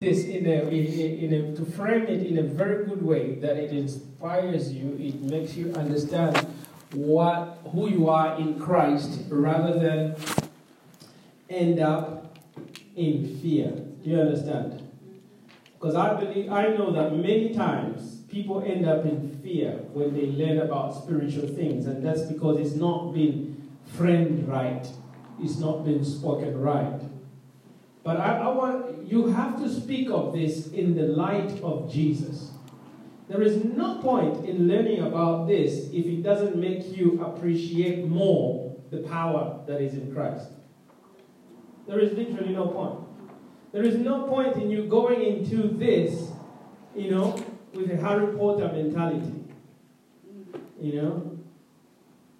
this in a, in a, to frame it in a very good way that it inspires you, it makes you understand what who you are in Christ rather than end up in fear. Do you understand? Because I believe I know that many times people end up in fear when they learn about spiritual things, and that's because it's not been framed right, it's not been spoken right. But I, I want you have to speak of this in the light of Jesus. There is no point in learning about this if it doesn't make you appreciate more the power that is in Christ. There is literally no point. There is no point in you going into this, you know, with a Harry Potter mentality. You know?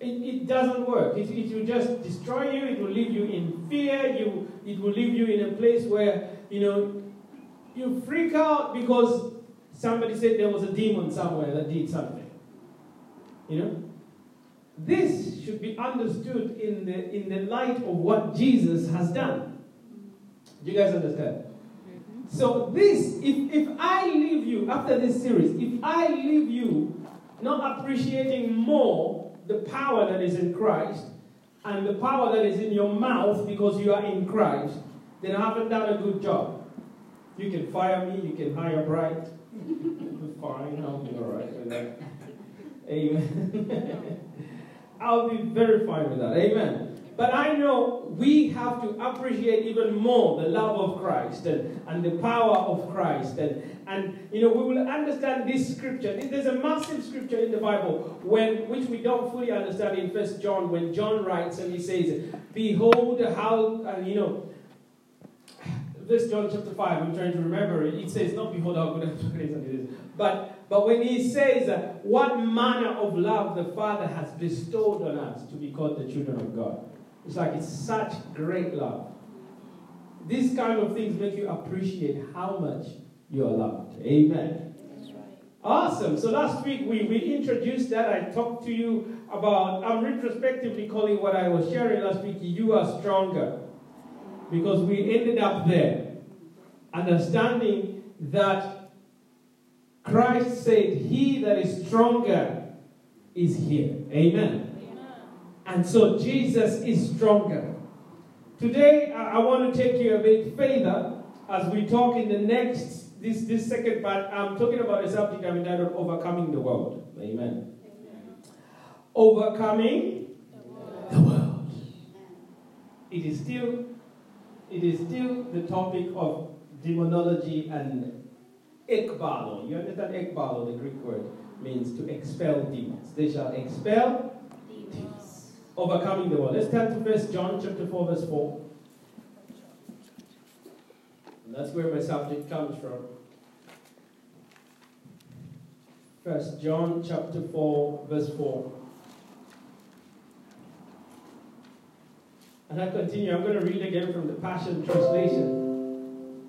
It, it doesn't work. It, it will just destroy you, it will leave you in fear, you, it will leave you in a place where, you know, you freak out because somebody said there was a demon somewhere that did something. You know? This should be understood in the, in the light of what Jesus has done. Do you guys understand? So this, if, if I leave you, after this series, if I leave you not appreciating more the power that is in Christ and the power that is in your mouth because you are in Christ, then I haven't done a good job. You can fire me, you can hire Bright. Fine, I'll be alright with that. Amen. I'll be very fine with that. Amen. But I know we have to appreciate even more the love of Christ and, and the power of Christ. And, and, you know, we will understand this scripture. There's a massive scripture in the Bible when, which we don't fully understand in First John when John writes and he says, Behold how, and you know, First John chapter 5, I'm trying to remember it. It says, not behold how good and it is. But, but when he says, what manner of love the Father has bestowed on us to be called the children of God. It's like it's such great love. These kind of things make you appreciate how much you are loved. Amen. That's right. Awesome. So last week we, we introduced that. I talked to you about, I'm retrospectively calling what I was sharing last week, You Are Stronger. Because we ended up there, understanding that Christ said, He that is stronger is here. Amen. And so Jesus is stronger. Today, I want to take you a bit further as we talk in the next, this, this second part. I'm talking about a subject I'm entitled Overcoming the World. Amen. Overcoming the world. It is still, it is still the topic of demonology and ekbalo. You understand ekbalo, the Greek word, means to expel demons. They shall expel. Overcoming the world. Let's turn to First John chapter 4, verse 4. And that's where my subject comes from. First John chapter 4, verse 4. And I continue. I'm going to read again from the Passion Translation.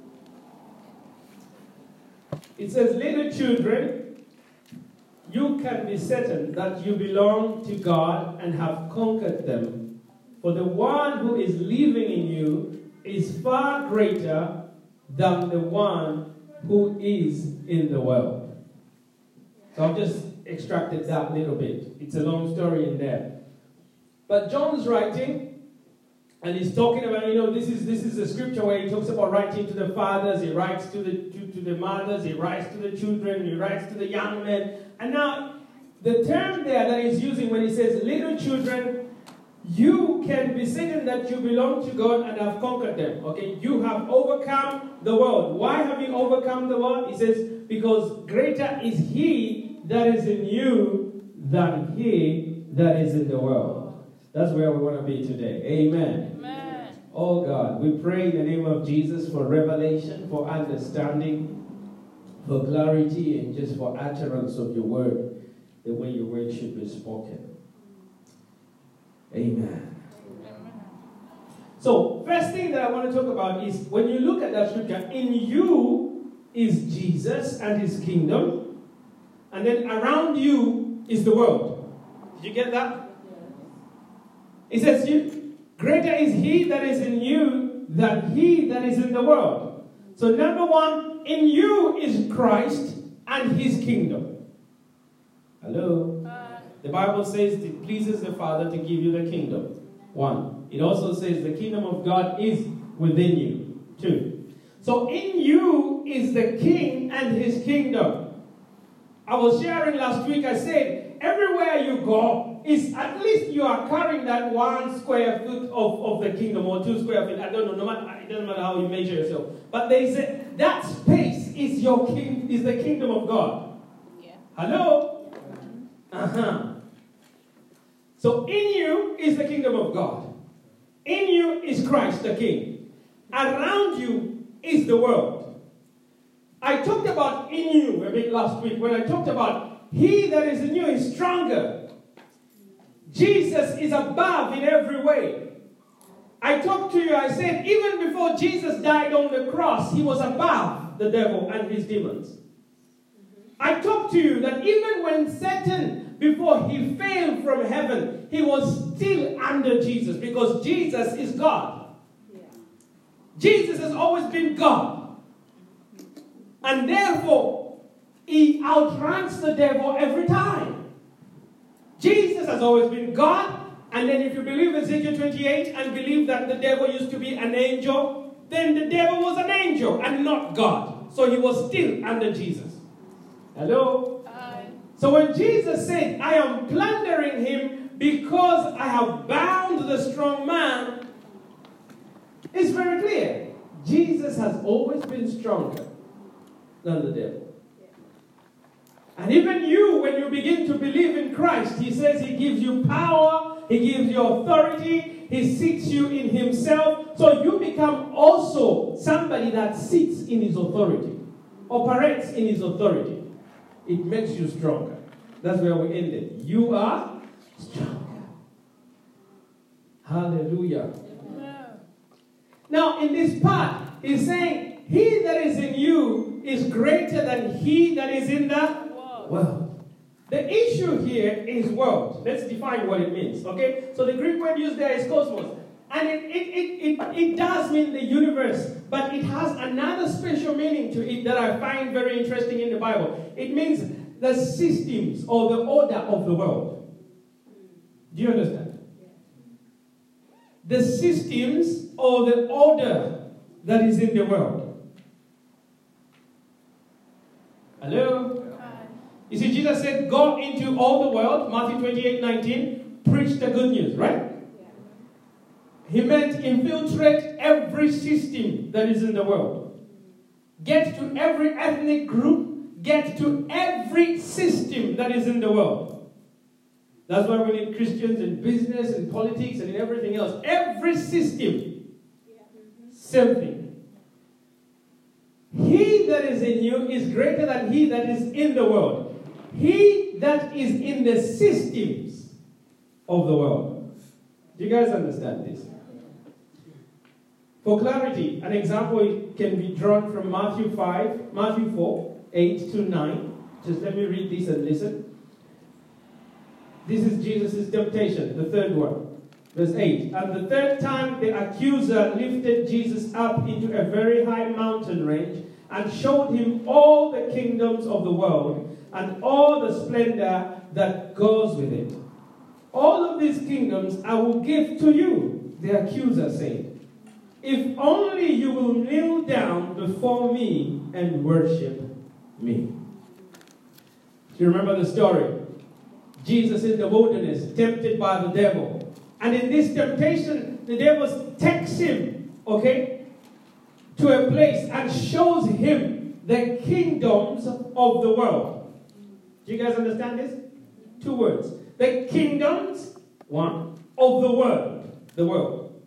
It says, Little children, you can be certain that you belong to God and have conquered them. For the one who is living in you is far greater than the one who is in the world. So I've just extracted that little bit. It's a long story in there. But John's writing, and he's talking about, you know, this is this is a scripture where he talks about writing to the fathers, he writes to the to, to the mothers, he writes to the children, he writes to the young men. And now the term there that he's using when he says little children, you can be certain that you belong to God and have conquered them. Okay, you have overcome the world. Why have you overcome the world? He says, because greater is he that is in you than he that is in the world. That's where we want to be today. Amen. Amen. Oh God, we pray in the name of Jesus for revelation, for understanding, for clarity, and just for utterance of your word, the way your word should be spoken. Amen. So, first thing that I want to talk about is when you look at that scripture, in you is Jesus and his kingdom, and then around you is the world. Did you get that? It says, Greater is he that is in you than he that is in the world. So, number one, in you is Christ and his kingdom. Hello? Uh. The Bible says it pleases the Father to give you the kingdom. One. It also says the kingdom of God is within you. Two. So in you is the king and his kingdom. I was sharing last week, I said, everywhere you go, is at least you are carrying that one square foot of, of the kingdom or two square feet. I don't know, no matter, it doesn't matter how you measure yourself. But they say that space is your king, is the kingdom of God. Yeah. Hello? Uh-huh. So in you is the kingdom of God. In you is Christ the King. Around you is the world. I talked about in you a bit last week when I talked about he that is in you is stronger. Jesus is above in every way. I talked to you, I said, even before Jesus died on the cross, he was above the devil and his demons. I talked to you that even when Satan, before he fell from heaven, he was still under Jesus because Jesus is God. Yeah. Jesus has always been God. And therefore, he outranks the devil every time. Jesus has always been God. And then, if you believe in Ezekiel 28 and believe that the devil used to be an angel, then the devil was an angel and not God. So he was still under Jesus. Hello? Hi. So when Jesus said, I am plundering him because I have bound the strong man, it's very clear. Jesus has always been stronger than the devil. And even you, when you begin to believe in Christ, He says He gives you power, He gives you authority, He seats you in Himself. So you become also somebody that sits in His authority, operates in His authority it makes you stronger. That's where we ended. You are stronger. Hallelujah. Now, in this part, he's saying, He that is in you is greater than he that is in the world. The issue here is world. Let's define what it means. Okay? So the Greek word used there is cosmos. And it, it, it, it, it does mean the universe, but it has another special meaning to it that I find very interesting in the Bible. It means the systems or the order of the world. Do you understand? The systems or the order that is in the world. Hello? You see, Jesus said, Go into all the world, Matthew 28 19, preach the good news, right? He meant infiltrate every system that is in the world. Get to every ethnic group, get to every system that is in the world. That's why we need Christians in business and politics and in everything else. Every system, same thing. He that is in you is greater than he that is in the world. He that is in the systems of the world. Do you guys understand this? For clarity, an example can be drawn from Matthew 5, Matthew 4, 8 to 9. Just let me read this and listen. This is Jesus' temptation, the third one. Verse 8. And the third time the accuser lifted Jesus up into a very high mountain range and showed him all the kingdoms of the world and all the splendor that goes with it. All of these kingdoms I will give to you, the accuser said if only you will kneel down before me and worship me. Do you remember the story? Jesus in the wilderness, tempted by the devil. And in this temptation, the devil takes him, okay, to a place and shows him the kingdoms of the world. Do you guys understand this? Two words. The kingdoms, one, of the world. The world.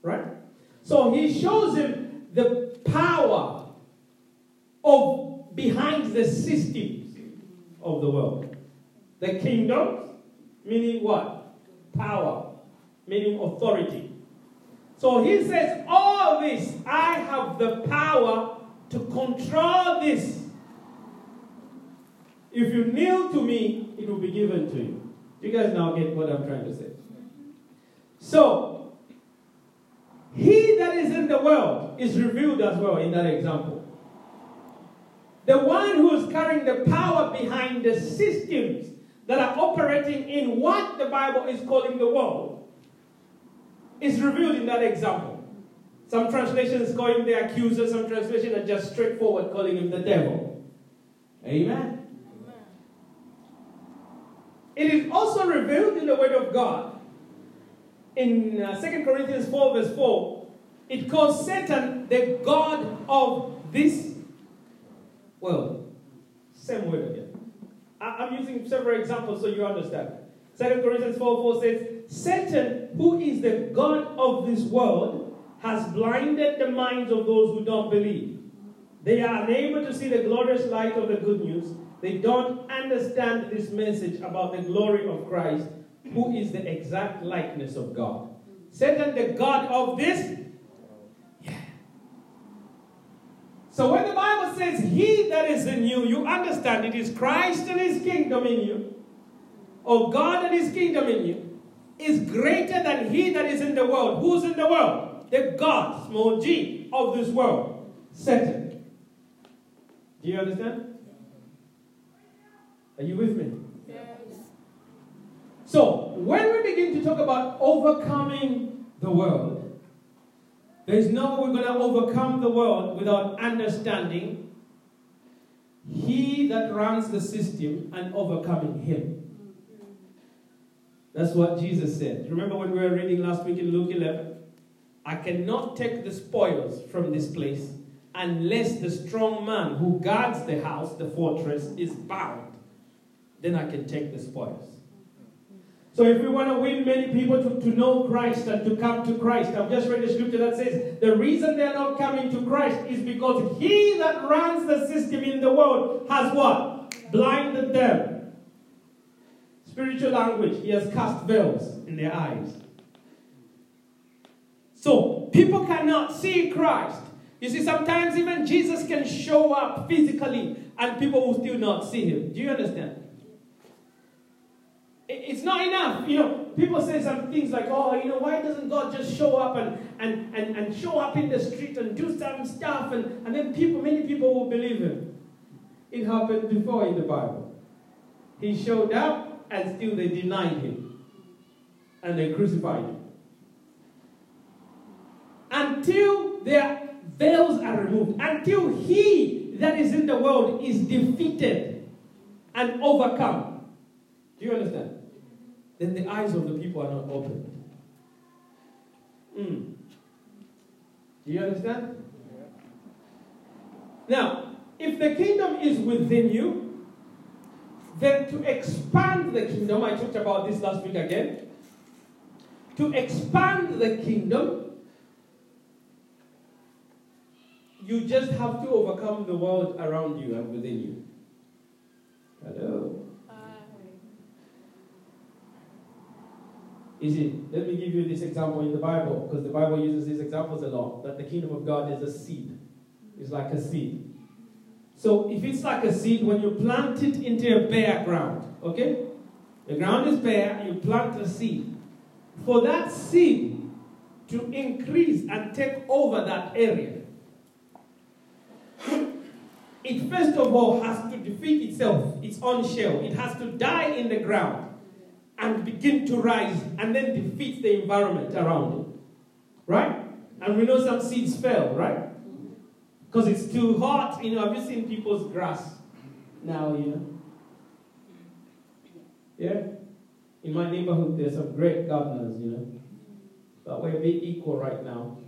Right? So he shows him the power of behind the systems of the world. The kingdom, meaning what? Power, meaning authority. So he says, All this, I have the power to control this. If you kneel to me, it will be given to you. You guys now get what I'm trying to say. So, he that is in the world is revealed as well in that example. The one who is carrying the power behind the systems that are operating in what the Bible is calling the world is revealed in that example. Some translations call him the accuser, some translations are just straightforward calling him the devil. Amen. Amen. It is also revealed in the Word of God in uh, 2 Corinthians 4, verse 4, it calls Satan the God of this world. Same word again. I, am using several examples so you understand. 2 Corinthians 4 4 says, Satan, who is the God of this world, has blinded the minds of those who don't believe. They are unable to see the glorious light of the good news. They don't understand this message about the glory of Christ who is the exact likeness of God. Satan, the God of this. Yeah. So when the Bible says, He that is in you, you understand it is Christ and His kingdom in you, or God and His kingdom in you, is greater than He that is in the world. Who's in the world? The God, small g, of this world. Satan. Do you understand? Are you with me? Yes. So, when we begin to talk about overcoming the world, there's no way we're going to overcome the world without understanding He that runs the system and overcoming Him. That's what Jesus said. Remember when we were reading last week in Luke 11? I cannot take the spoils from this place unless the strong man who guards the house, the fortress, is bound. Then I can take the spoils. So if we want to win many people to, to know Christ and to come to Christ, I've just read a scripture that says the reason they're not coming to Christ is because he that runs the system in the world has what? Blinded them. Spiritual language, he has cast veils in their eyes. So people cannot see Christ. You see, sometimes even Jesus can show up physically and people will still not see him. Do you understand? It's not enough. You know, people say some things like, oh, you know, why doesn't God just show up and, and, and, and show up in the street and do some stuff and, and then people, many people will believe him. It happened before in the Bible. He showed up and still they denied him. And they crucified him. Until their veils are removed, until he that is in the world is defeated and overcome. Do you understand? Then the eyes of the people are not open. Mm. Do you understand? Now, if the kingdom is within you, then to expand the kingdom, I talked about this last week again. To expand the kingdom, you just have to overcome the world around you and within you. Hello? You see, let me give you this example in the Bible, because the Bible uses these examples a lot, that the kingdom of God is a seed. It's like a seed. So if it's like a seed, when you plant it into a bare ground, okay? The ground is bare, you plant a seed. For that seed to increase and take over that area, it first of all has to defeat itself, its own shell. It has to die in the ground and begin to rise and then defeat the environment around it. Right? And we know some seeds fail, right? Because it's too hot. You know, have you seen people's grass now, you know? Yeah? In my neighborhood, there's some great gardeners, you know. But we're a bit equal right now.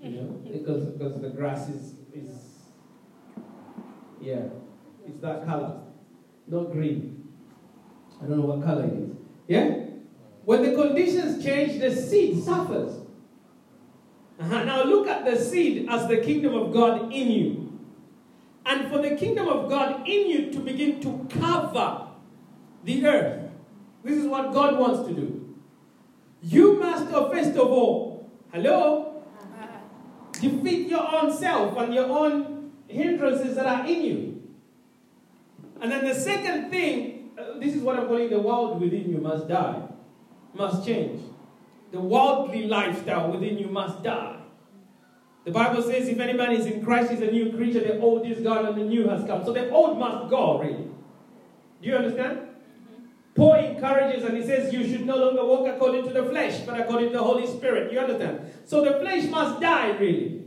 You know, because, because the grass is, is, yeah, it's that color, not green. I don't know what color it is. Yeah? When the conditions change, the seed suffers. Uh-huh. Now look at the seed as the kingdom of God in you. And for the kingdom of God in you to begin to cover the earth, this is what God wants to do. You must, first of all, hello, defeat your own self and your own hindrances that are in you. And then the second thing this is what I'm calling the world within you must die, must change. The worldly lifestyle within you must die. The Bible says, if any man is in Christ, he's a new creature. The old is gone and the new has come. So the old must go, really. Do you understand? Mm-hmm. Paul encourages and he says, You should no longer walk according to the flesh, but according to the Holy Spirit. You understand? So the flesh must die, really.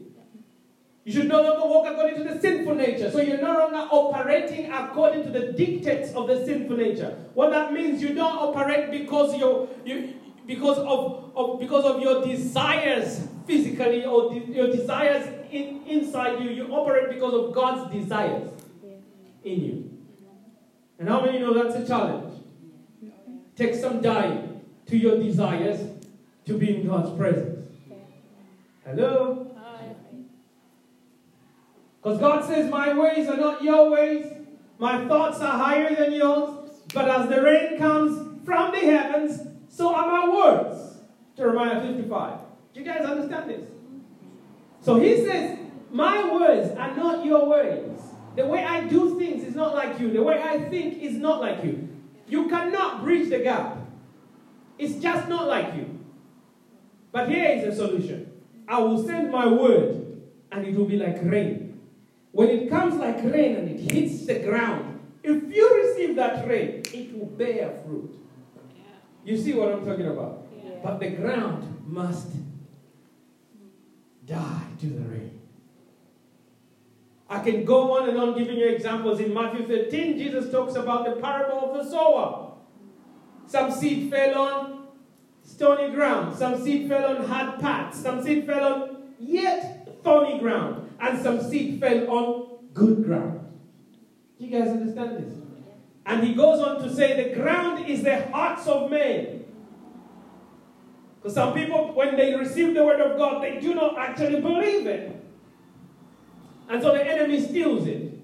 You should no longer walk according to the sinful nature. So you're no longer operating according to the dictates of the sinful nature. What that means, you don't operate because you're, you because of, of because of your desires physically or de- your desires in, inside you. You operate because of God's desires in you. And how many know that's a challenge? Take some dying to your desires to be in God's presence. Hello? Because God says, My ways are not your ways, my thoughts are higher than yours. But as the rain comes from the heavens, so are my words. Jeremiah 55. Do you guys understand this? So he says, My words are not your ways. The way I do things is not like you. The way I think is not like you. You cannot bridge the gap. It's just not like you. But here is a solution I will send my word, and it will be like rain. When it comes like rain and it hits the ground, if you receive that rain, it will bear fruit. You see what I'm talking about? Yeah. But the ground must die to the rain. I can go on and on giving you examples. In Matthew 13, Jesus talks about the parable of the sower. Some seed fell on stony ground, some seed fell on hard paths, some seed fell on yet thorny ground, and some seed fell on good ground. Do you guys understand this? And he goes on to say the ground is the hearts of men. Because some people, when they receive the word of God, they do not actually believe it. And so the enemy steals it.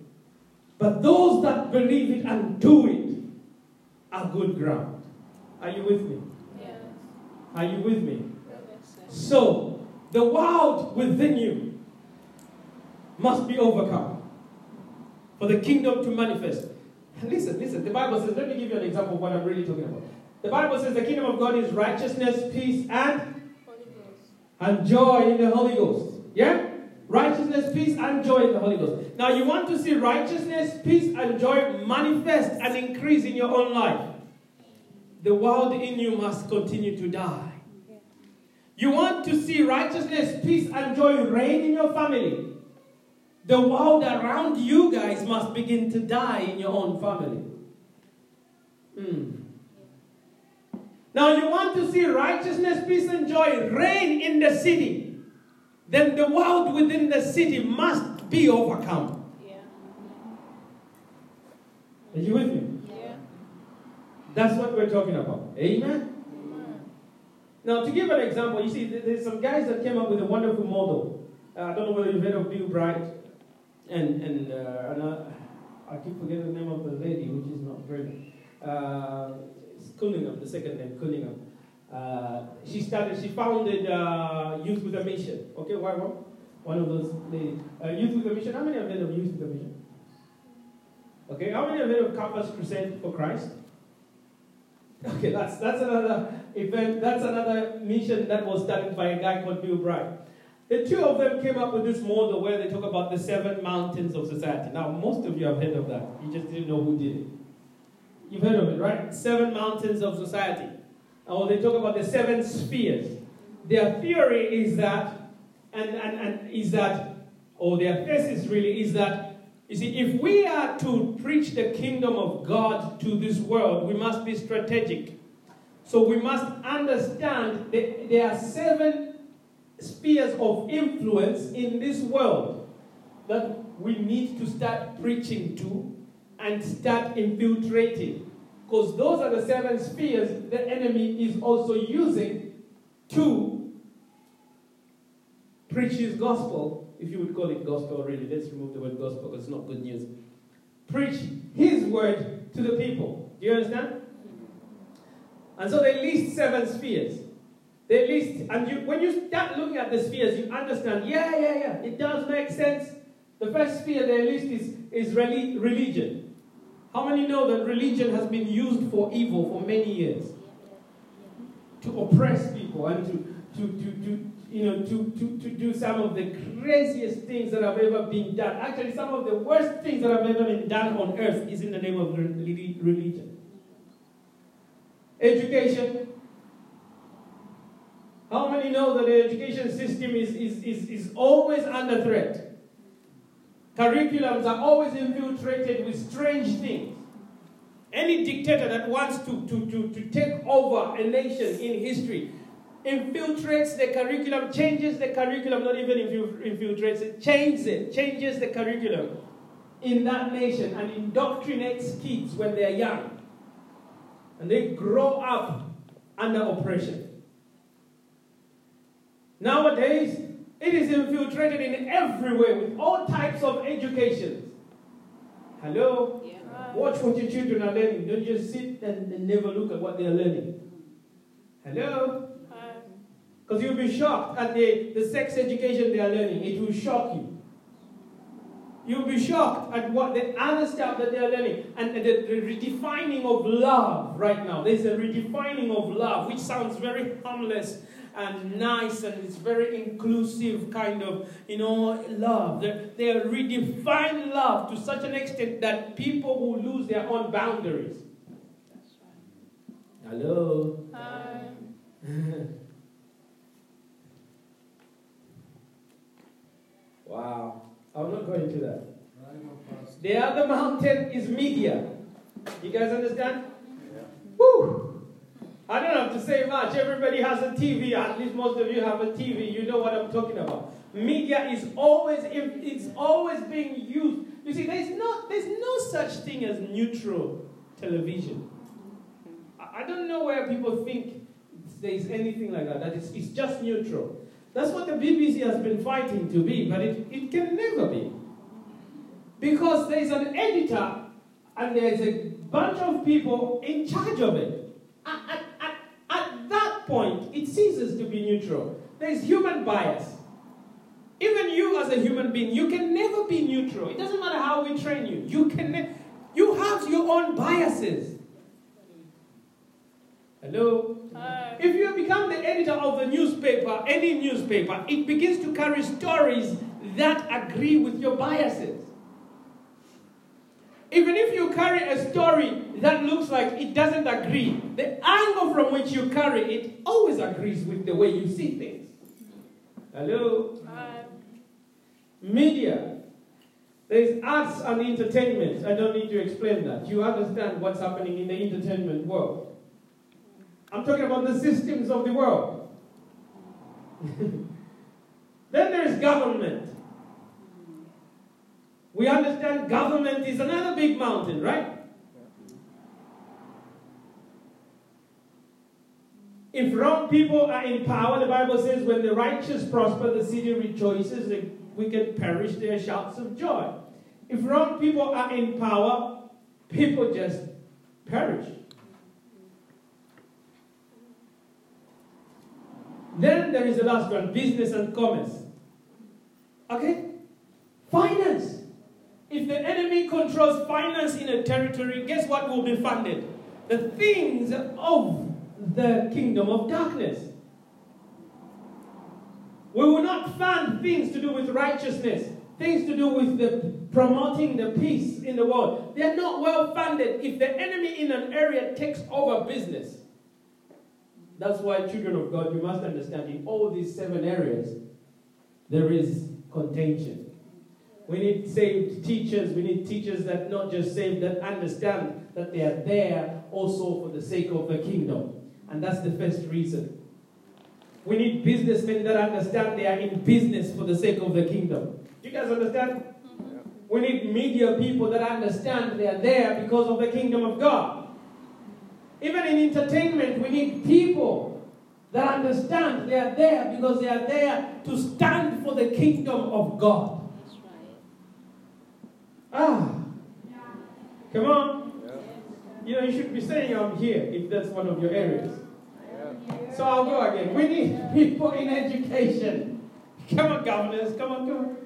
But those that believe it and do it are good ground. Are you with me? Yes. Are you with me? So, the world within you must be overcome for the kingdom to manifest. Listen, listen. The Bible says, let me give you an example of what I'm really talking about. The Bible says the kingdom of God is righteousness, peace, and and joy in the Holy Ghost. Yeah? Righteousness, peace, and joy in the Holy Ghost. Now, you want to see righteousness, peace, and joy manifest and increase in your own life. The world in you must continue to die. You want to see righteousness, peace, and joy reign in your family. The world around you guys must begin to die in your own family. Hmm. Now, you want to see righteousness, peace, and joy reign in the city. Then the world within the city must be overcome. Yeah. Are you with me? Yeah. That's what we're talking about. Amen? Amen. Now, to give an example, you see, there's some guys that came up with a wonderful model. Uh, I don't know whether you've heard of Bill Bright, and and, uh, and uh, I keep forgetting the name of the lady, which is not very. Uh, it's Cunningham, the second name, Cunningham. Uh, she started, she founded uh, Youth with a Mission. Okay, YWAM? One of those ladies. Uh, Youth with a Mission. How many have heard of Youth with a Mission? Okay, how many have heard of Campus Crusade for Christ? Okay, that's that's another event. That's another mission that was started by a guy called Bill Bright. The two of them came up with this model where they talk about the seven mountains of society. Now, most of you have heard of that. You just didn't know who did it. You've heard of it, right? Seven mountains of society. Or they talk about the seven spheres. Their theory is that, and, and, and is that, or their thesis really is that you see, if we are to preach the kingdom of God to this world, we must be strategic. So we must understand that there are seven spheres of influence in this world that we need to start preaching to and start infiltrating. Because those are the seven spheres the enemy is also using to preach his gospel, if you would call it gospel really. Let's remove the word gospel because it's not good news. Preach his word to the people. Do you understand? And so they list seven spheres. They list, and you, when you start looking at the spheres, you understand, yeah, yeah, yeah, it does make sense. The first sphere they list is, is reli- religion. How many know that religion has been used for evil for many years? to oppress people and to, to, to, to you know, to, to, to do some of the craziest things that have ever been done. Actually, some of the worst things that have ever been done on earth is in the name of religion. Education. How many know that the education system is, is, is, is always under threat? Curriculums are always infiltrated with strange things. Any dictator that wants to, to, to, to take over a nation in history infiltrates the curriculum, changes the curriculum, not even infiltrates it, changes it, changes the curriculum in that nation and indoctrinates kids when they're young. And they grow up under oppression. Nowadays, it is infiltrated in every way with all types of educations. Hello? Yeah. Watch what your children are learning. Don't just sit and, and never look at what they are learning. Hello? Because you'll be shocked at the, the sex education they are learning. It will shock you. You'll be shocked at what the other stuff that they are learning. And the, the redefining of love right now. There's a redefining of love, which sounds very harmless and nice and it's very inclusive kind of, you know, love. They, they redefine love to such an extent that people will lose their own boundaries. Hello? Hi. Wow. I'm not going to that. The other mountain is media. You guys understand? Yeah. Woo! I don't have to say much. Everybody has a TV. At least most of you have a TV. You know what I'm talking about. Media is always it's always being used. You see, there's no there's no such thing as neutral television. I don't know where people think there's anything like that. That it's, it's just neutral. That's what the BBC has been fighting to be, but it, it can never be. Because there's an editor and there's a bunch of people in charge of it. At, at, at, at that point, it ceases to be neutral. There's human bias. Even you as a human being, you can never be neutral. It doesn't matter how we train you. You can ne- you have your own biases. Hello? Hi. If you become the editor of the newspaper, any newspaper, it begins to carry stories that agree with your biases. Even if you carry a story that looks like it doesn't agree, the angle from which you carry it always agrees with the way you see things. Hello? Hi. Media. There's arts and entertainment. I don't need to explain that. You understand what's happening in the entertainment world. I'm talking about the systems of the world. then there's government. We understand government is another big mountain, right? If wrong people are in power, the Bible says, when the righteous prosper, the city rejoices, the wicked perish, there shouts of joy. If wrong people are in power, people just perish. Then there is the last one business and commerce. Okay? Finance. If the enemy controls finance in a territory, guess what will be funded? The things of the kingdom of darkness. We will not fund things to do with righteousness, things to do with the promoting the peace in the world. They are not well funded if the enemy in an area takes over business. That's why, children of God, you must understand in all these seven areas, there is contention. We need saved teachers. We need teachers that not just saved, that understand that they are there also for the sake of the kingdom. And that's the first reason. We need businessmen that understand they are in business for the sake of the kingdom. Do you guys understand? Mm-hmm. We need media people that understand they are there because of the kingdom of God. Even in entertainment, we need people that understand they are there because they are there to stand for the kingdom of God. Ah. Come on. You know, you should be saying I'm here if that's one of your areas. So I'll go again. We need people in education. Come on, governors. Come on, come on.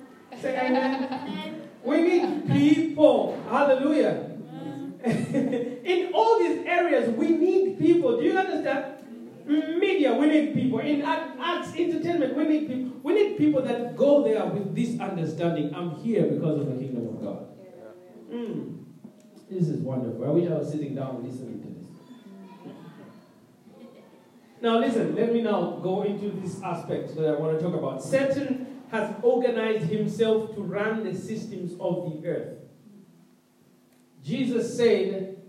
Say amen. we need people. Hallelujah. in all these areas, we need people. Do you understand? Media, we need people. In arts, entertainment, we need people. We need people that go there with this understanding. I'm here because of the kingdom of God. Mm. This is wonderful. I wish I was sitting down listening to this. Now, listen, let me now go into this aspect that I want to talk about. Satan has organized himself to run the systems of the earth. Jesus said,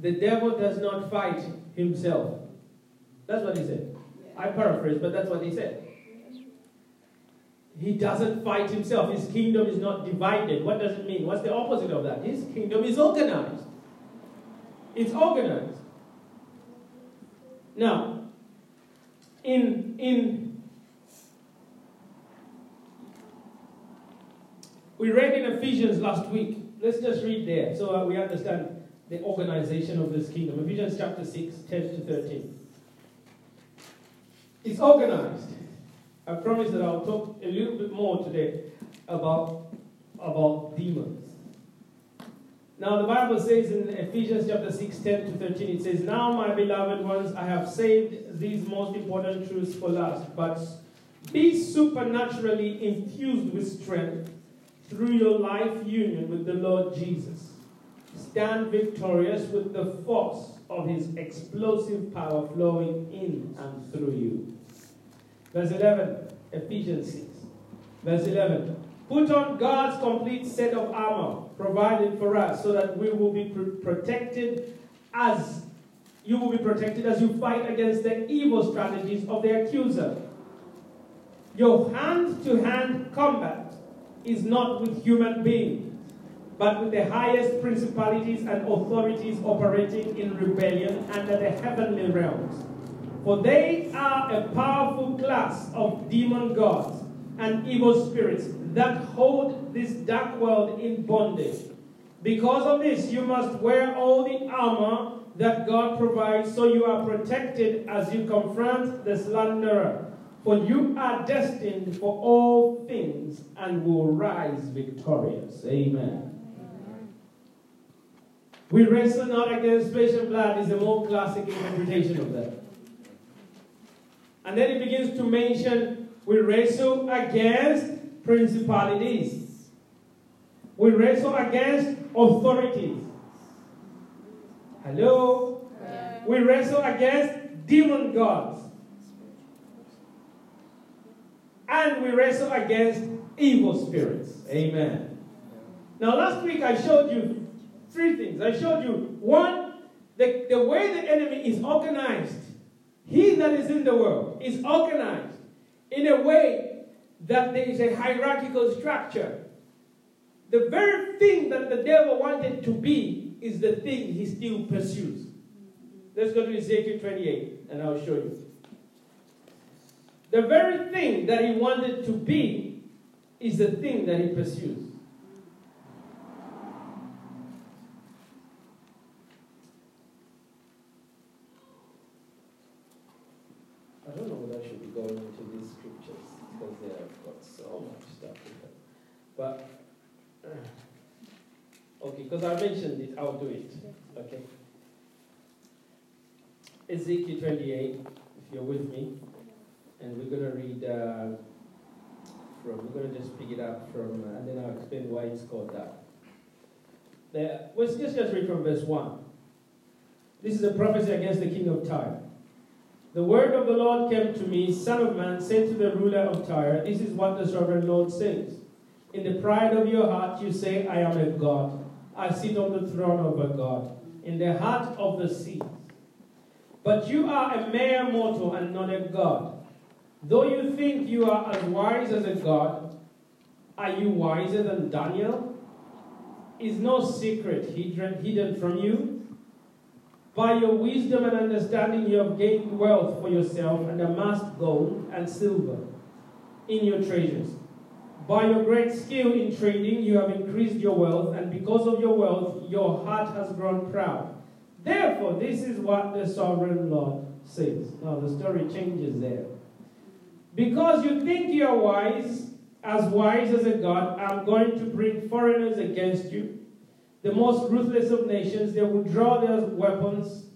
The devil does not fight himself. That's what he said. I paraphrase, but that's what he said. He doesn't fight himself. His kingdom is not divided. What does it mean? What's the opposite of that? His kingdom is organized. It's organized. Now, in in we read in Ephesians last week. Let's just read there so we understand the organization of this kingdom. Ephesians chapter 6, 10 to 13. It's organized. I promise that I'll talk a little bit more today about, about demons. Now, the Bible says in Ephesians chapter 6, 10 to 13, it says, Now, my beloved ones, I have saved these most important truths for last, but be supernaturally infused with strength through your life union with the Lord Jesus. Stand victorious with the force of his explosive power flowing in and through you. Verse 11, Ephesians 6. Verse 11. Put on God's complete set of armor provided for us so that we will be pr- protected as you will be protected as you fight against the evil strategies of the accuser. Your hand to hand combat is not with human beings, but with the highest principalities and authorities operating in rebellion under the heavenly realms. For they are a powerful class of demon gods and evil spirits that hold this dark world in bondage. Because of this, you must wear all the armor that God provides so you are protected as you confront the slanderer. For you are destined for all things and will rise victorious. Amen. We wrestle not against flesh and blood is a more classic interpretation of that. And then it begins to mention we wrestle against principalities, we wrestle against authorities. Hello? Yeah. We wrestle against demon gods. And we wrestle against evil spirits. Amen. Now, last week I showed you three things. I showed you one, the, the way the enemy is organized he that is in the world is organized in a way that there is a hierarchical structure. The very thing that the devil wanted to be is the thing he still pursues. Let's go to Ezekiel 28 and I'll show you. The very thing that he wanted to be is the thing that he pursues. going into these scriptures because they have got so much stuff in them. But, uh, okay, because I mentioned it, I'll do it. Okay. Ezekiel 28, if you're with me, and we're going to read uh, from, we're going to just pick it up from, uh, and then I'll explain why it's called that. There, let's just, read from verse 1. This is a prophecy against the king of Tyre. The word of the Lord came to me, Son of man, say to the ruler of Tyre, This is what the sovereign Lord says. In the pride of your heart, you say, I am a God. I sit on the throne of a God, in the heart of the sea. But you are a mere mortal and not a God. Though you think you are as wise as a God, are you wiser than Daniel? Is no secret hidden from you? By your wisdom and understanding, you have gained wealth for yourself and amassed gold and silver in your treasures. By your great skill in trading, you have increased your wealth, and because of your wealth, your heart has grown proud. Therefore, this is what the sovereign Lord says. Now, the story changes there. Because you think you are wise, as wise as a God, I'm going to bring foreigners against you the most ruthless of nations, they will draw their weapons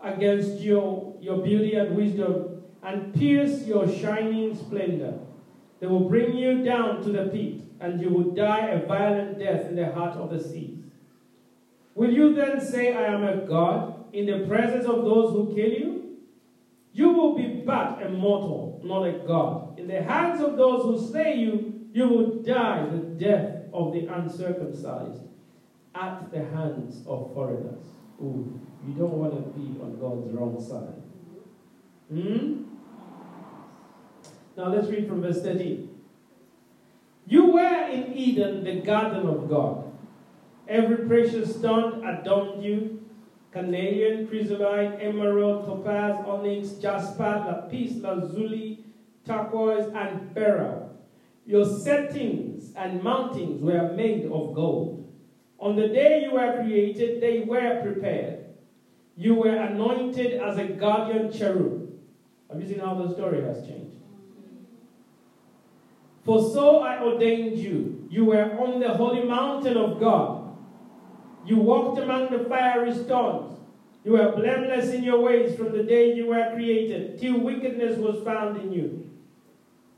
against your, your beauty and wisdom and pierce your shining splendor. They will bring you down to the pit, and you will die a violent death in the heart of the seas. Will you then say, I am a God, in the presence of those who kill you? You will be but a mortal, not a God. In the hands of those who slay you, you will die the death of the uncircumcised at the hands of foreigners. Ooh, you don't want to be on God's wrong side. Hmm? Now let's read from verse 13. You were in Eden, the garden of God. Every precious stone adorned you carnelian, chrysolite, emerald, topaz, onyx, jasper, lapis, lazuli, turquoise, and beryl. Your settings and mountings were made of gold. On the day you were created, they were prepared. You were anointed as a guardian cherub. Have you seen how the story has changed? For so I ordained you. You were on the holy mountain of God. You walked among the fiery stones. You were blameless in your ways from the day you were created, till wickedness was found in you.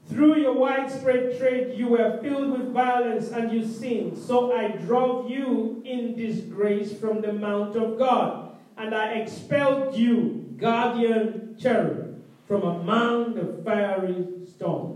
Through your widespread trade, you were filled with violence and you sinned. So I drove you in disgrace from the mount of God, and I expelled you, guardian cherub, from among the fiery stones.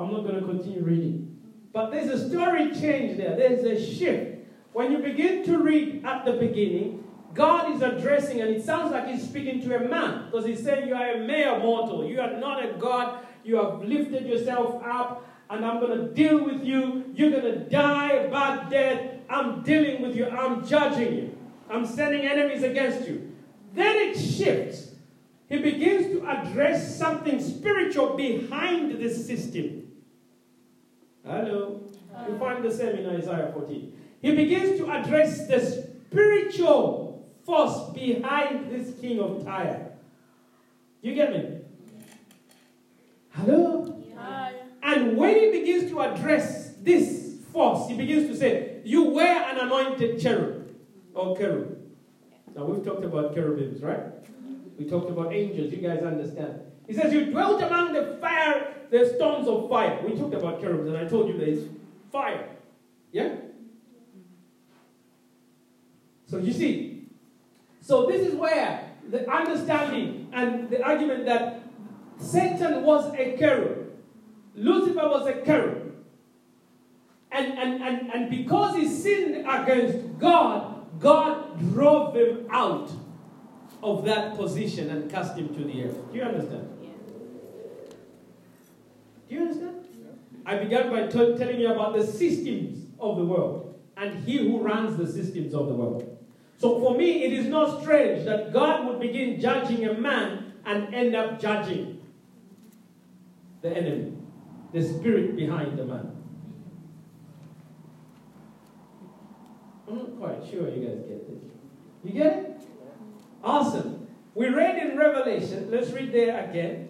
I'm not going to continue reading. But there's a story change there. There's a shift. When you begin to read at the beginning, God is addressing, and it sounds like He's speaking to a man because He's saying, You are a mere mortal. You are not a God. You have lifted yourself up, and I'm going to deal with you. You're going to die a bad death. I'm dealing with you. I'm judging you. I'm sending enemies against you. Then it shifts. He begins to address something spiritual behind this system. Hello. You find the same in Isaiah 14. He begins to address the spiritual force behind this king of Tyre. You get me? Hello? Hi. And when he begins to address this force, he begins to say, You were an anointed cherub or cherub. Now we've talked about cherubims, right? We talked about angels. You guys understand. He says, You dwelt among the fire, the stones of fire. We talked about cherubs, and I told you there's fire. Yeah? So you see, so this is where the understanding and the argument that Satan was a cherub, Lucifer was a cherub, and, and, and, and because he sinned against God, God drove him out of that position and cast him to the earth. Do you understand? Do you understand? I began by telling you about the systems of the world and he who runs the systems of the world. So for me, it is not strange that God would begin judging a man and end up judging the enemy, the spirit behind the man. I'm not quite sure you guys get this. You get it? Awesome. We read in Revelation, let's read there again.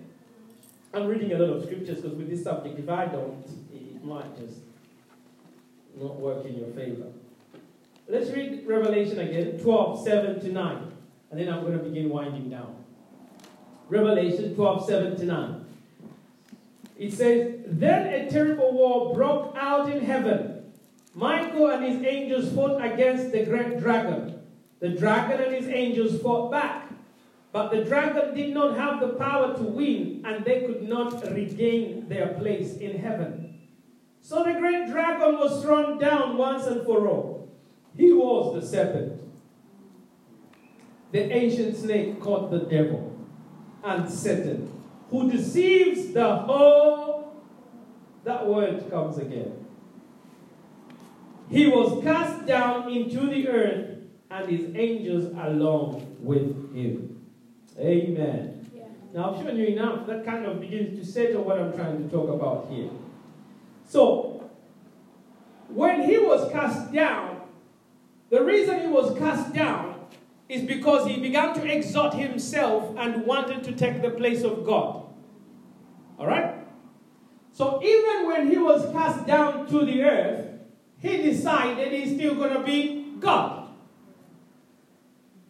I'm reading a lot of scriptures because with this subject, if I don't, it might just not work in your favor. Let's read Revelation again, 12, 7 to 9. And then I'm going to begin winding down. Revelation 12, 7 to 9. It says, Then a terrible war broke out in heaven. Michael and his angels fought against the great dragon. The dragon and his angels fought back. But the dragon did not have the power to win, and they could not regain their place in heaven. So the great dragon was thrown down once and for all. He was the serpent, the ancient snake called the devil, and Satan, who deceives the whole. That word comes again. He was cast down into the earth, and his angels along with him. Amen. Yeah. Now, I've shown you enough. That kind of begins to settle what I'm trying to talk about here. So, when he was cast down, the reason he was cast down is because he began to exalt himself and wanted to take the place of God. All right? So, even when he was cast down to the earth, he decided he's still going to be God.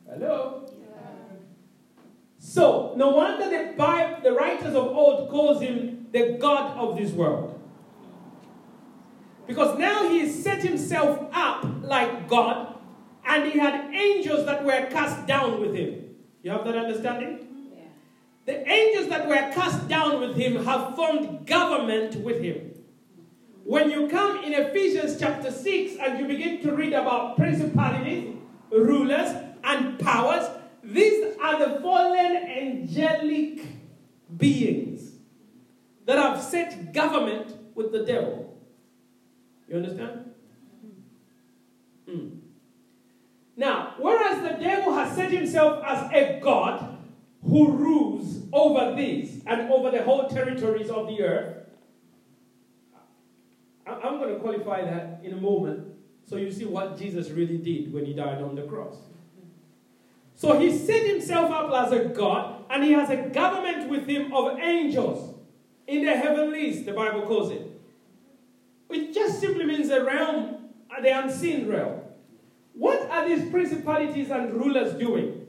Hello? So, no wonder the, Bible, the writers of old calls him the God of this world. Because now he set himself up like God, and he had angels that were cast down with him. You have that understanding? Yeah. The angels that were cast down with him have formed government with him. When you come in Ephesians chapter 6 and you begin to read about principalities, rulers, and powers, these are the fallen angelic beings that have set government with the devil. You understand? Mm. Now, whereas the devil has set himself as a god who rules over these and over the whole territories of the earth, I'm going to qualify that in a moment so you see what Jesus really did when he died on the cross. So he set himself up as a God, and he has a government with him of angels in the heavenlies, the Bible calls it. Which just simply means the realm, the unseen realm. What are these principalities and rulers doing?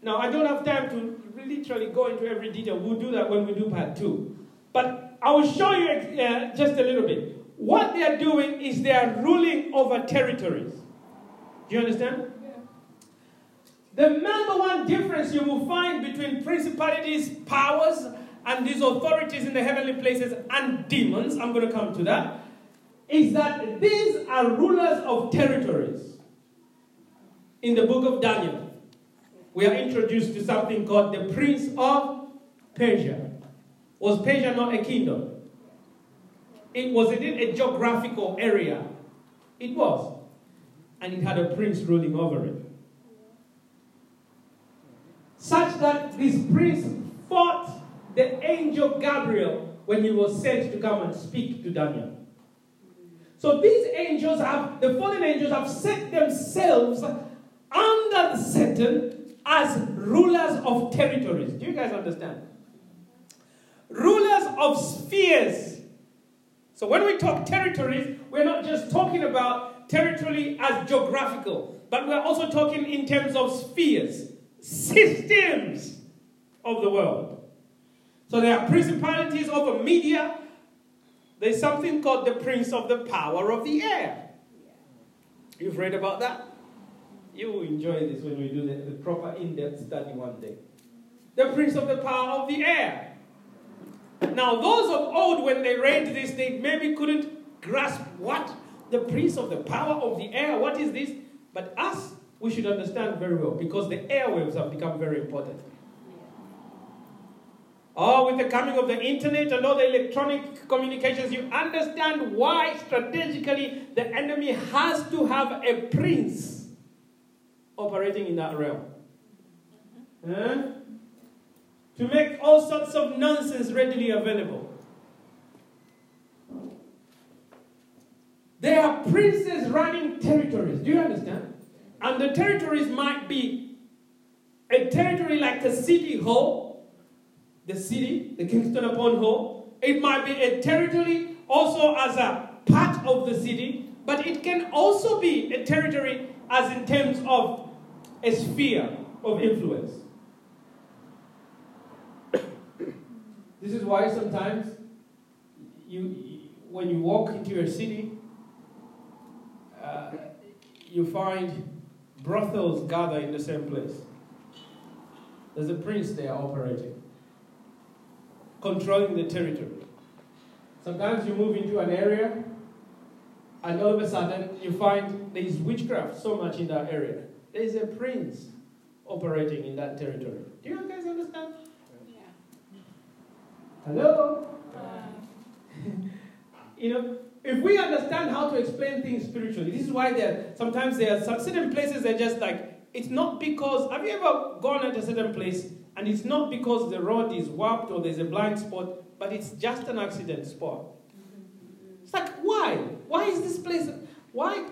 Now, I don't have time to literally go into every detail. We'll do that when we do part two. But I will show you uh, just a little bit. What they are doing is they are ruling over territories. Do you understand? The number one difference you will find between principalities, powers, and these authorities in the heavenly places and demons, I'm going to come to that, is that these are rulers of territories. In the book of Daniel, we are introduced to something called the Prince of Persia. Was Persia not a kingdom? It was in a geographical area. It was. And it had a prince ruling over it such that this prince fought the angel Gabriel when he was sent to come and speak to Daniel. So these angels have, the fallen angels have set themselves under Satan as rulers of territories. Do you guys understand? Rulers of spheres. So when we talk territories, we're not just talking about territory as geographical, but we're also talking in terms of spheres systems of the world. So there are principalities over media. There's something called the prince of the power of the air. You've read about that? You will enjoy this when we do the, the proper in depth study one day. The prince of the power of the air. Now, those of old, when they read this, they maybe couldn't grasp what? The prince of the power of the air. What is this? But us, we should understand very well because the airwaves have become very important. Oh, with the coming of the internet and all the electronic communications, you understand why strategically the enemy has to have a prince operating in that realm. Huh? To make all sorts of nonsense readily available. There are princes running territories. Do you understand? And the territories might be a territory like a city hall, the city, the Kingston upon Hull. It might be a territory also as a part of the city, but it can also be a territory as in terms of a sphere of influence. this is why sometimes you, when you walk into a city, uh, you find brothels gather in the same place. There's a prince there operating, controlling the territory. Sometimes you move into an area, and all of a sudden you find there is witchcraft so much in that area. There is a prince operating in that territory. Do you guys understand? Yeah. Hello? Uh. you know, if we understand how to explain things spiritually, this is why there sometimes there are some certain places that just like it's not because have you ever gone at a certain place and it's not because the road is warped or there's a blind spot, but it's just an accident spot. It's like why? Why is this place why?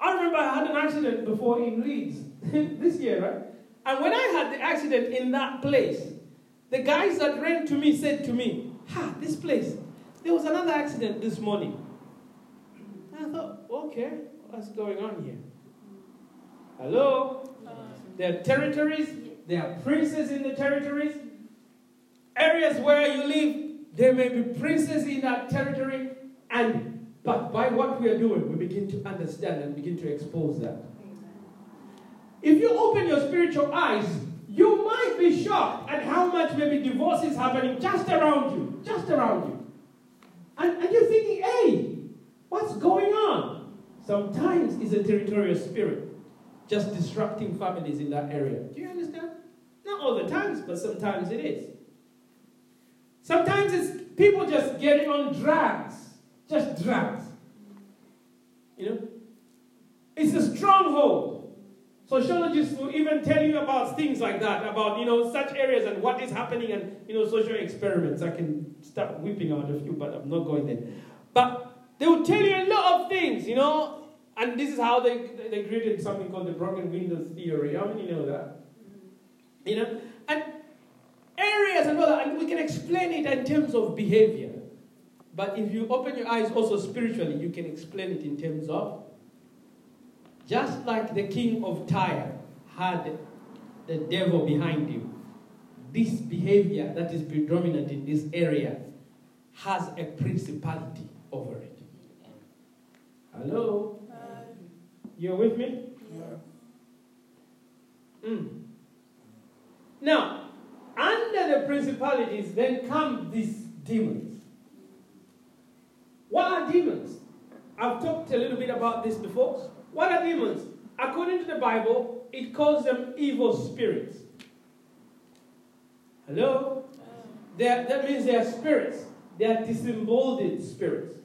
I remember I had an accident before in Leeds this year, right? And when I had the accident in that place, the guys that ran to me said to me, Ha, this place, there was another accident this morning. Thought, okay, what's going on here? Hello? There are territories, there are princes in the territories. Areas where you live, there may be princes in that territory, and but by what we are doing, we begin to understand and begin to expose that. If you open your spiritual eyes, you might be shocked at how much maybe divorce is happening just around you, just around you. And, and you're thinking, hey, what's going on? Sometimes it's a territorial spirit just disrupting families in that area. Do you understand? Not all the times, but sometimes it is. Sometimes it's people just getting on drugs, just drugs. You know? It's a stronghold. Sociologists will even tell you about things like that, about you know such areas and what is happening, and you know social experiments. I can start whipping out a few, but I'm not going there. But they will tell you a lot of things, you know, and this is how they they created something called the broken windows theory. How many know that? Mm-hmm. You know, and areas and all that, and we can explain it in terms of behavior. But if you open your eyes also spiritually, you can explain it in terms of just like the king of Tyre had the devil behind him, this behavior that is predominant in this area has a principality over it. Hello? You're with me? Yeah. Mm. Now, under the principalities, then come these demons. What are demons? I've talked a little bit about this before. What are demons? According to the Bible, it calls them evil spirits. Hello? They're, that means they are spirits. They are disembodied spirits.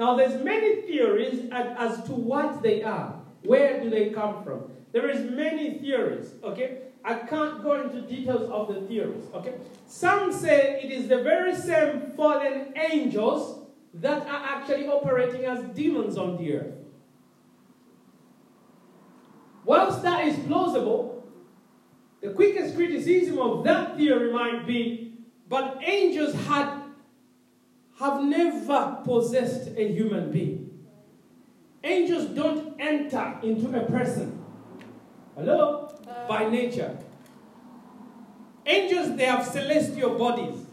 Now, there's many theories as, to what they are. Where do they come from? There is many theories, okay? I can't go into details of the theories, okay? Some say it is the very same fallen angels that are actually operating as demons on the earth. Whilst that is plausible, the quickest criticism of that theory might be, but angels had have never possessed a human being. Angels don't enter into a person. Hello? Uh, By nature. Angels, they have celestial bodies.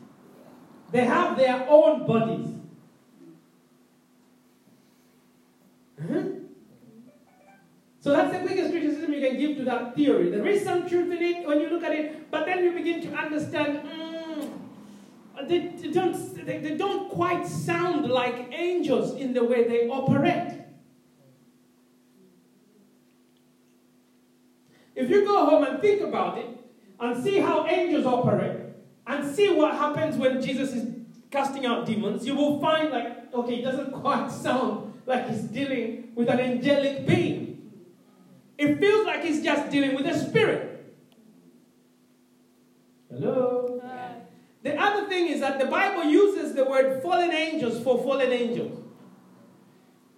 They have their own bodies. Uh-huh. So that's the quickest criticism you can give to that theory. There is some truth in it when you look at it, but then you begin to understand mm, Uh, they, they, don't, they, they don't quite sound like angels in the way they operate. If you go home and think about it and see how angels operate and see what happens when Jesus is casting out demons, you will find like, okay, it doesn't quite sound like he's dealing with an angelic being. It feels like he's just dealing with a spirit. Hello? Hi. The other thing is that the Bible uses the word fallen angels for fallen angels.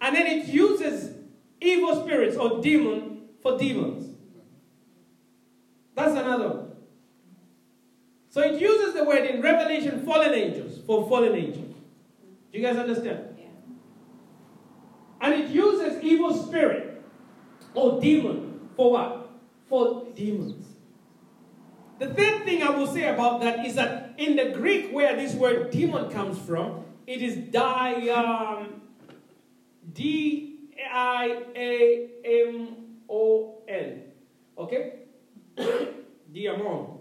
And then it uses evil spirits or demon for demons. That's another one. So it uses the word in Revelation fallen angels for fallen angels. Do you guys understand? Yeah. And it uses evil spirit or demon. For what? For demons. The third thing I will say about that is that in the Greek, where this word demon comes from, it is di, um, D I A M O N. Okay? Diamond.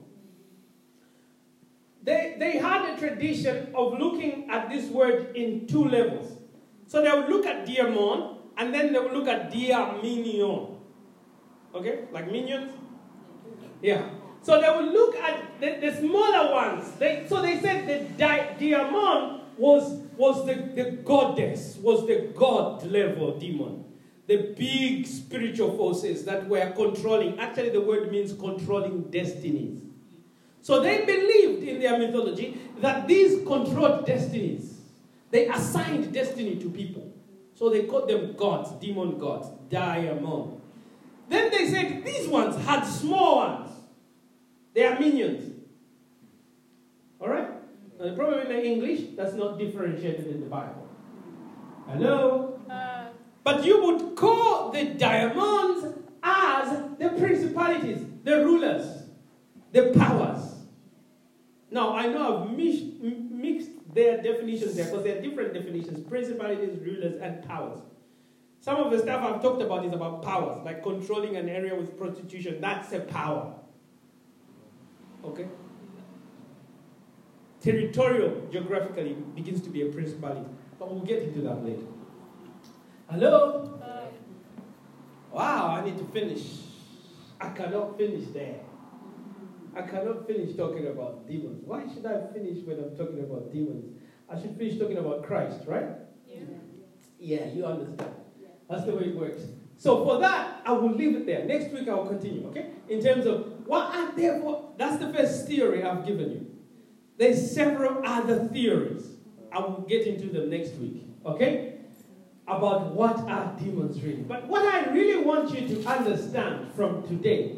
They, they had a tradition of looking at this word in two levels. So they would look at diamond and then they would look at dia minion. Okay? Like minions? Yeah. So they would look at the, the smaller ones. They, so they said the di- diamond was, was the, the goddess, was the god level demon. The big spiritual forces that were controlling. Actually, the word means controlling destinies. So they believed in their mythology that these controlled destinies. They assigned destiny to people. So they called them gods, demon gods, diamond. Then they said these ones had small ones. They are minions. Alright? Now the problem in the English, that's not differentiated in the Bible. Hello? Uh, but you would call the diamonds as the principalities, the rulers, the powers. Now, I know I've mixed mixed their definitions there because there are different definitions principalities, rulers, and powers. Some of the stuff I've talked about is about powers, like controlling an area with prostitution. That's a power. Okay? Territorial, geographically, begins to be a principality. But we'll get into that later. Hello? Wow, I need to finish. I cannot finish there. I cannot finish talking about demons. Why should I finish when I'm talking about demons? I should finish talking about Christ, right? Yeah. Yeah, you understand. That's the way it works. So for that, I will leave it there. Next week I will continue, okay? In terms of what are there that's the first theory I've given you. There's several other theories. I will get into them next week, okay? About what are demons really. But what I really want you to understand from today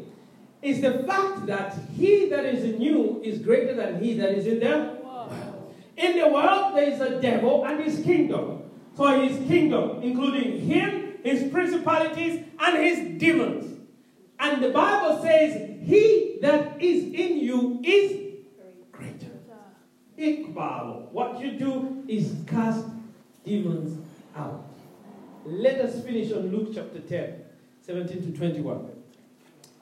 is the fact that he that is in you is greater than he that is in the world. In the world, there is a devil and his kingdom. So his kingdom, including him, his principalities, and his demons. And the Bible says, He that is in you is greater. Ekbal. What you do is cast demons out. Let us finish on Luke chapter 10, 17 to 21.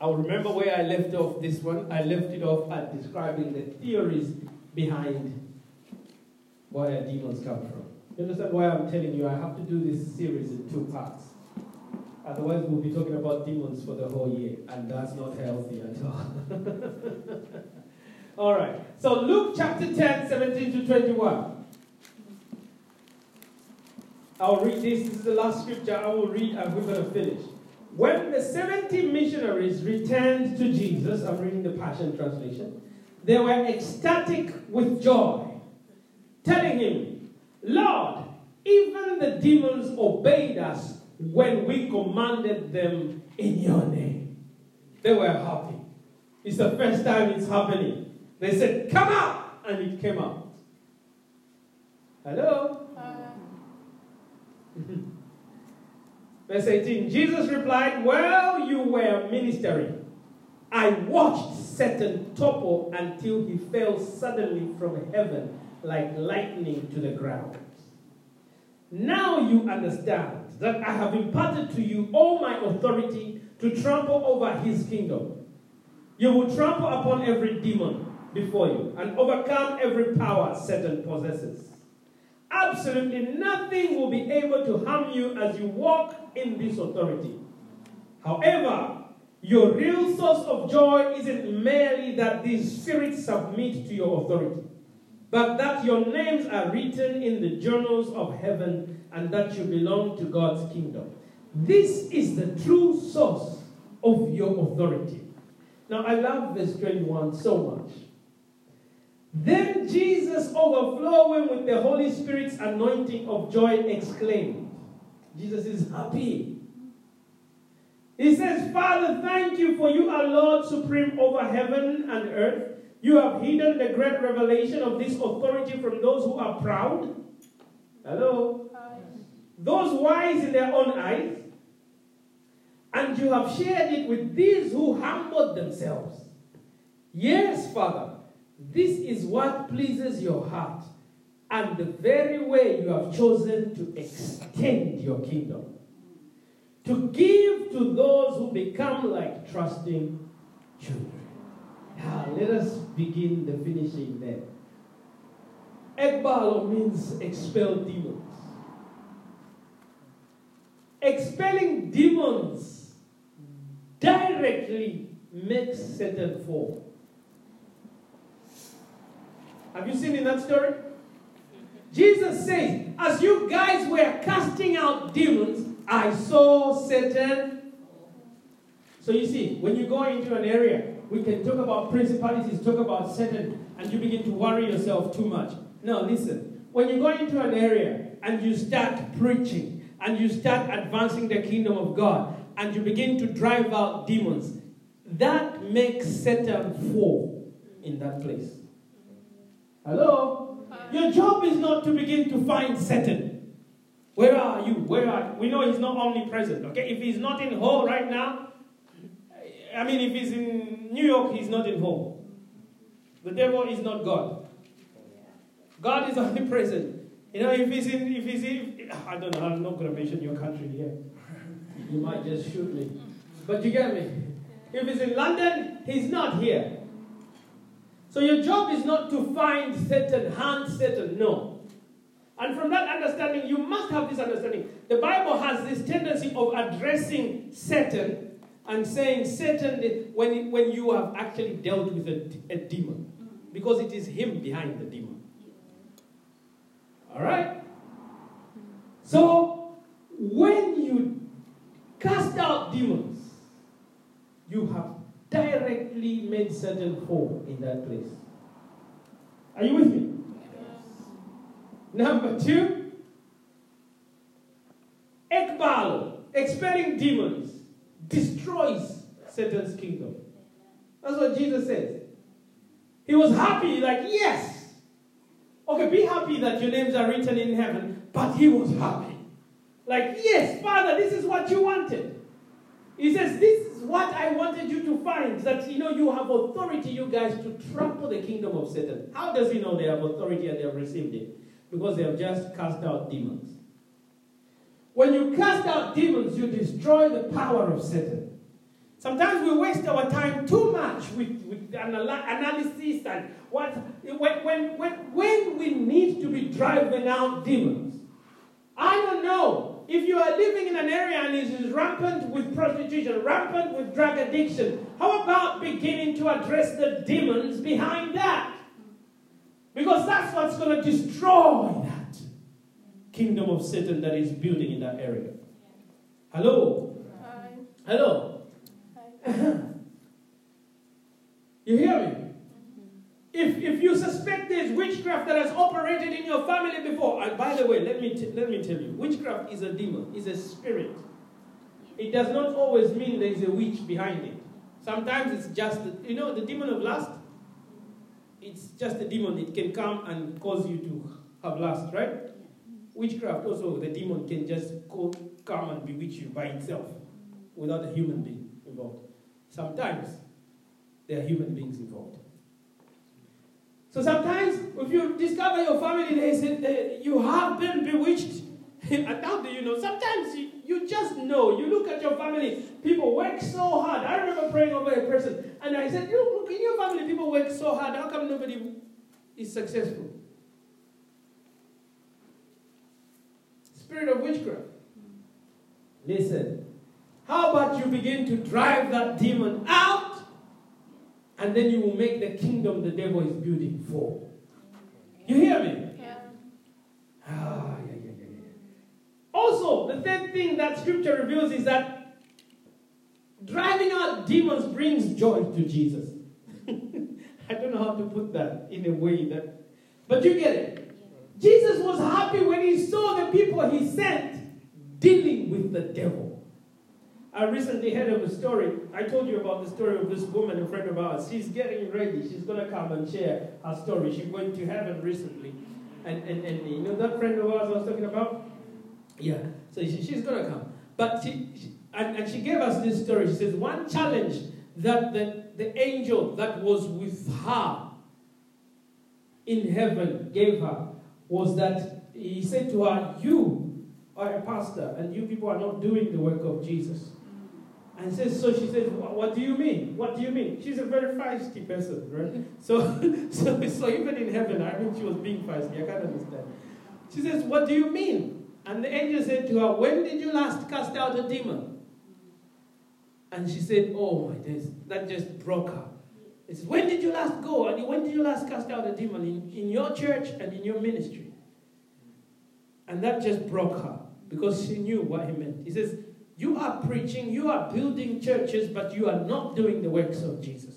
I'll remember where I left off this one. I left it off at describing the theories behind where demons come from. You understand why I'm telling you I have to do this series in two parts? Otherwise, we'll be talking about demons for the whole year, and that's not healthy at all. all right. So, Luke chapter 10, 17 to 21. I'll read this. This is the last scripture I will read, and we're going to finish. When the 70 missionaries returned to Jesus, I'm reading the Passion Translation, they were ecstatic with joy, telling him, Lord, even the demons obeyed us when we commanded them in your name. They were happy. It's the first time it's happening. They said, Come out! And it came out. Hello? Uh. Verse 18 Jesus replied, While you were ministering, I watched Satan topple until he fell suddenly from heaven like lightning to the ground. Now you understand that I have imparted to you all my authority to trample over his kingdom. You will trample upon every demon before you and overcome every power Satan possesses. Absolutely nothing will be able to harm you as you walk in this authority. However, your real source of joy isn't merely that these spirits submit to your authority, but that your names are written in the journals of heaven and that you belong to God's kingdom. This is the true source of your authority. Now, I love verse 21 so much. Then Jesus, overflowing with the Holy Spirit's anointing of joy, exclaimed, Jesus is happy. He says, Father, thank you for you are Lord supreme over heaven and earth. You have hidden the great revelation of this authority from those who are proud. Hello? Those wise in their own eyes. And you have shared it with these who humbled themselves. Yes, Father. This is what pleases your heart and the very way you have chosen to extend your kingdom. To give to those who become like trusting children. Now, let us begin the finishing there. Ekbalo means expel demons. Expelling demons directly makes Satan fall. Have you seen in that story? Jesus says, As you guys were casting out demons, I saw Satan. So you see, when you go into an area, we can talk about principalities, talk about Satan, and you begin to worry yourself too much. No, listen. When you go into an area and you start preaching and you start advancing the kingdom of God and you begin to drive out demons, that makes Satan fall in that place. Hello? Your job is not to begin to find Satan. Where are you? Where are you? We know he's not omnipresent, okay? If he's not in Hull right now, I mean, if he's in New York, he's not in Hull. The devil is not God. God is omnipresent. You know, if he's in, if he's in, I don't know, I'm not going to mention your country here. You might just shoot me. But you get me. If he's in London, he's not here. So your job is not to find Satan, hunt Satan, no. And from that understanding, you must have this understanding. The Bible has this tendency of addressing Satan and saying, Satan, when, when you have actually dealt with a, a demon, because it is him behind the demon. All right? So, when you cast out demons, you have directly made Satan fall in that place. Are you with me? Yes. Number two, Ekbal, expelling demons, destroys Satan's kingdom. That's what Jesus says. He was happy, like, yes. Okay, be happy that your names are written in heaven, but he was happy. Like, yes, Father, this is what you wanted. He says, This is what I wanted you to find that you know you have authority, you guys, to trample the kingdom of Satan. How does he know they have authority and they have received it? Because they have just cast out demons. When you cast out demons, you destroy the power of Satan. Sometimes we waste our time too much with, with analysis and what when, when, when, when we need to be driving out demons. I don't know if you are living in an area and it is rampant with prostitution, rampant with drug addiction, how about beginning to address the demons behind that? Because that's what's going to destroy that kingdom of Satan that is building in that area. Hello? Hi. Hello? You hear me? If, if you suspect there's witchcraft that has operated in your family before, and by the way, let me, t- let me tell you, witchcraft is a demon, is a spirit. It does not always mean there is a witch behind it. Sometimes it's just, you know, the demon of lust, it's just a demon. It can come and cause you to have lust, right? Witchcraft also, the demon can just come and bewitch you by itself without a human being involved. Sometimes there are human beings involved. So sometimes, if you discover your family, they say uh, you have been bewitched. how do you know? Sometimes you, you just know. You look at your family, people work so hard. I remember praying over a person, and I said, Look, in your family, people work so hard. How come nobody is successful? Spirit of witchcraft. Listen. How about you begin to drive that demon out? and then you will make the kingdom the devil is building for. You hear me? Yeah. Ah, yeah, yeah, yeah, yeah. Also, the third thing that scripture reveals is that driving out demons brings joy to Jesus. I don't know how to put that in a way that, but you get it. Jesus was happy when he saw the people he sent dealing with the devil. I recently heard of a story. I told you about the story of this woman, a friend of ours. She's getting ready. She's going to come and share her story. She went to heaven recently. And, and, and you know that friend of ours I was talking about? Yeah. So she, she's going to come. But she, she and, and she gave us this story. She says, one challenge that the, the angel that was with her in heaven gave her was that he said to her, You are a pastor, and you people are not doing the work of Jesus. And says, so she says, what do you mean? What do you mean? She's a very feisty person, right? So, so, so even in heaven, I mean, she was being feisty. I can't understand. She says, what do you mean? And the angel said to her, when did you last cast out a demon? And she said, oh my days, that just broke her. He says, when did you last go? And when did you last cast out a demon? In, in your church and in your ministry. And that just broke her because she knew what he meant. He says, you are preaching, you are building churches, but you are not doing the works of Jesus.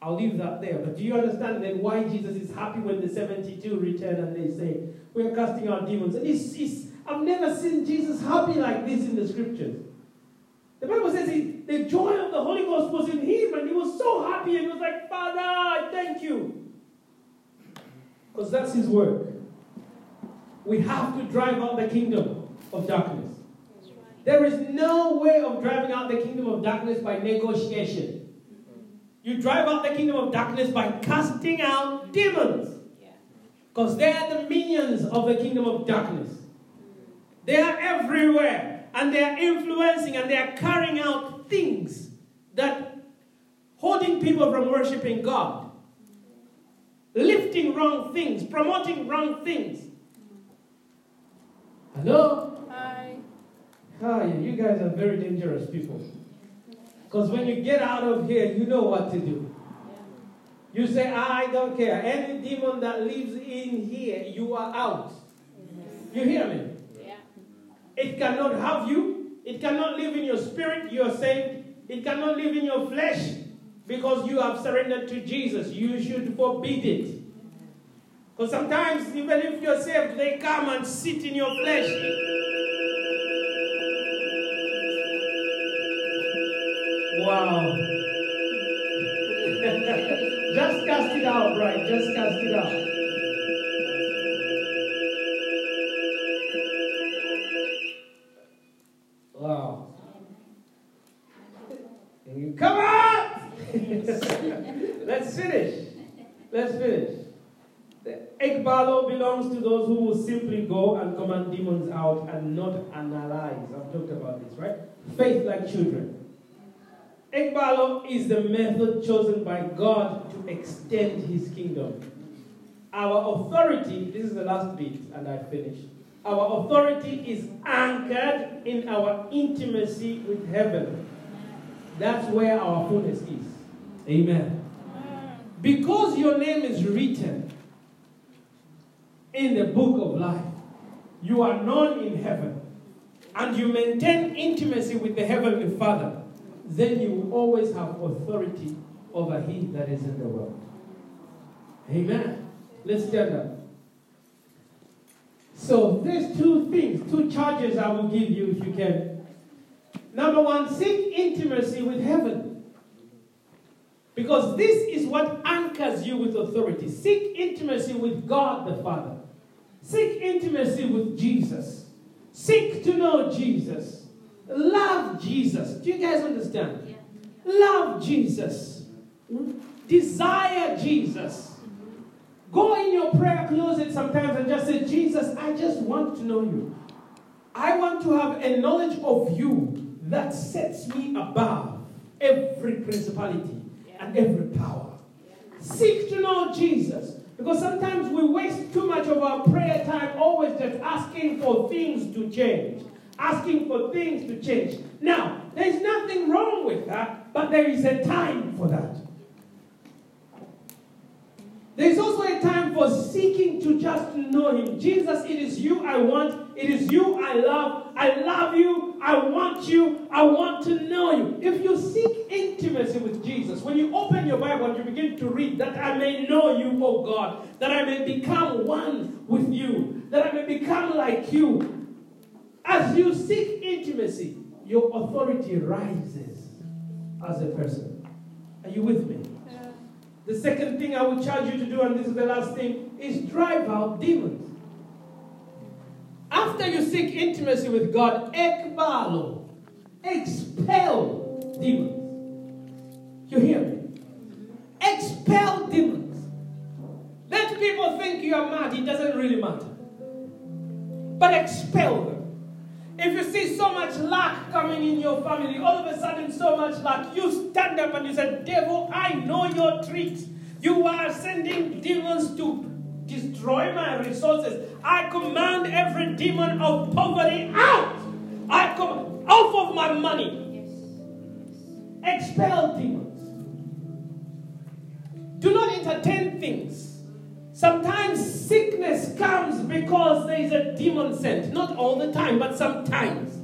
I'll leave that there. But do you understand then why Jesus is happy when the 72 return and they say, We're casting out demons? And he's, he's, I've never seen Jesus happy like this in the scriptures. The Bible says he, the joy of the Holy Ghost was in him, and he was so happy, and he was like, Father, I thank you. Because that's his work. We have to drive out the kingdom of darkness. There is no way of driving out the kingdom of darkness by negotiation. You drive out the kingdom of darkness by casting out demons. Because they are the minions of the kingdom of darkness. They are everywhere. And they are influencing and they are carrying out things that holding people from worshiping God. Lifting wrong things, promoting wrong things. Hello? Hi. Hi, you guys are very dangerous people. Because when you get out of here, you know what to do. You say, ah, I don't care. Any demon that lives in here, you are out. You hear me? Yeah. It cannot have you. It cannot live in your spirit. You are saved. It cannot live in your flesh because you have surrendered to Jesus. You should forbid it. Because sometimes, even if you're saved, they come and sit in your flesh. Wow. Just cast it out, right? Just cast it out. Wow. Come on! Let's finish. Let's finish. The ekbalo belongs to those who will simply go and command demons out and not analyze. I've talked about this, right? Faith like children. Ekbalo is the method chosen by God to extend his kingdom. Our authority, this is the last bit, and I finish. Our authority is anchored in our intimacy with heaven. That's where our fullness is. Amen. Because your name is written in the book of life, you are known in heaven, and you maintain intimacy with the Heavenly Father then you will always have authority over he that is in the world. Amen. Let's stand up. So there's two things, two charges I will give you if you can. Number one, seek intimacy with heaven. Because this is what anchors you with authority. Seek intimacy with God the Father. Seek intimacy with Jesus. Seek to know Jesus. Love Jesus. Do you guys understand? Yeah. Love Jesus. Desire Jesus. Go in your prayer closet sometimes and just say, Jesus, I just want to know you. I want to have a knowledge of you that sets me above every principality and every power. Seek to know Jesus. Because sometimes we waste too much of our prayer time always just asking for things to change asking for things to change. Now, there's nothing wrong with that, but there is a time for that. There's also a time for seeking to just know Him. Jesus, it is you I want. It is you I love. I love you. I want you. I want to know you. If you seek intimacy with Jesus, when you open your Bible and you begin to read, that I may know you, O God, that I may become one with you, that I may become like you, as you seek intimacy, your authority rises as a person. Are you with me? Yeah. The second thing I would charge you to do, and this is the last thing, is drive out demons. After you seek intimacy with God, ekbalo, expel demons. You hear me? Expel demons. Let people think you are mad, it doesn't really matter. But expel them. If you see so much lack coming in your family, all of a sudden so much lack, you stand up and you say, Devil, I know your tricks. You are sending demons to destroy my resources. I command every demon of poverty out. I come off of my money. Expel demons. Do not entertain things. Sometimes sickness comes because there is a demon sent. Not all the time, but sometimes.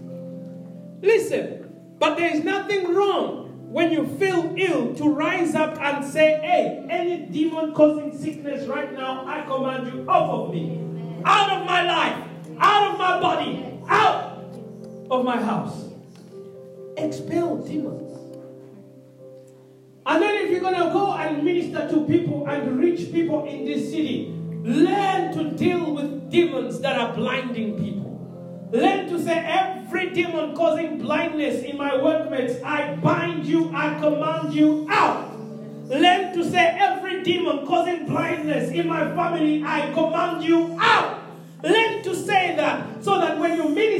Listen, but there is nothing wrong when you feel ill to rise up and say, Hey, any demon causing sickness right now, I command you off of me, out of my life, out of my body, out of my house. Expel demons. And then if you're going to go and minister to people and reach people in this city, learn to deal with demons that are blinding people. Learn to say, every demon causing blindness in my workmates, I bind you, I command you out. Learn to say, every demon causing blindness in my family, I command you out. Learn to say that so that when you minister,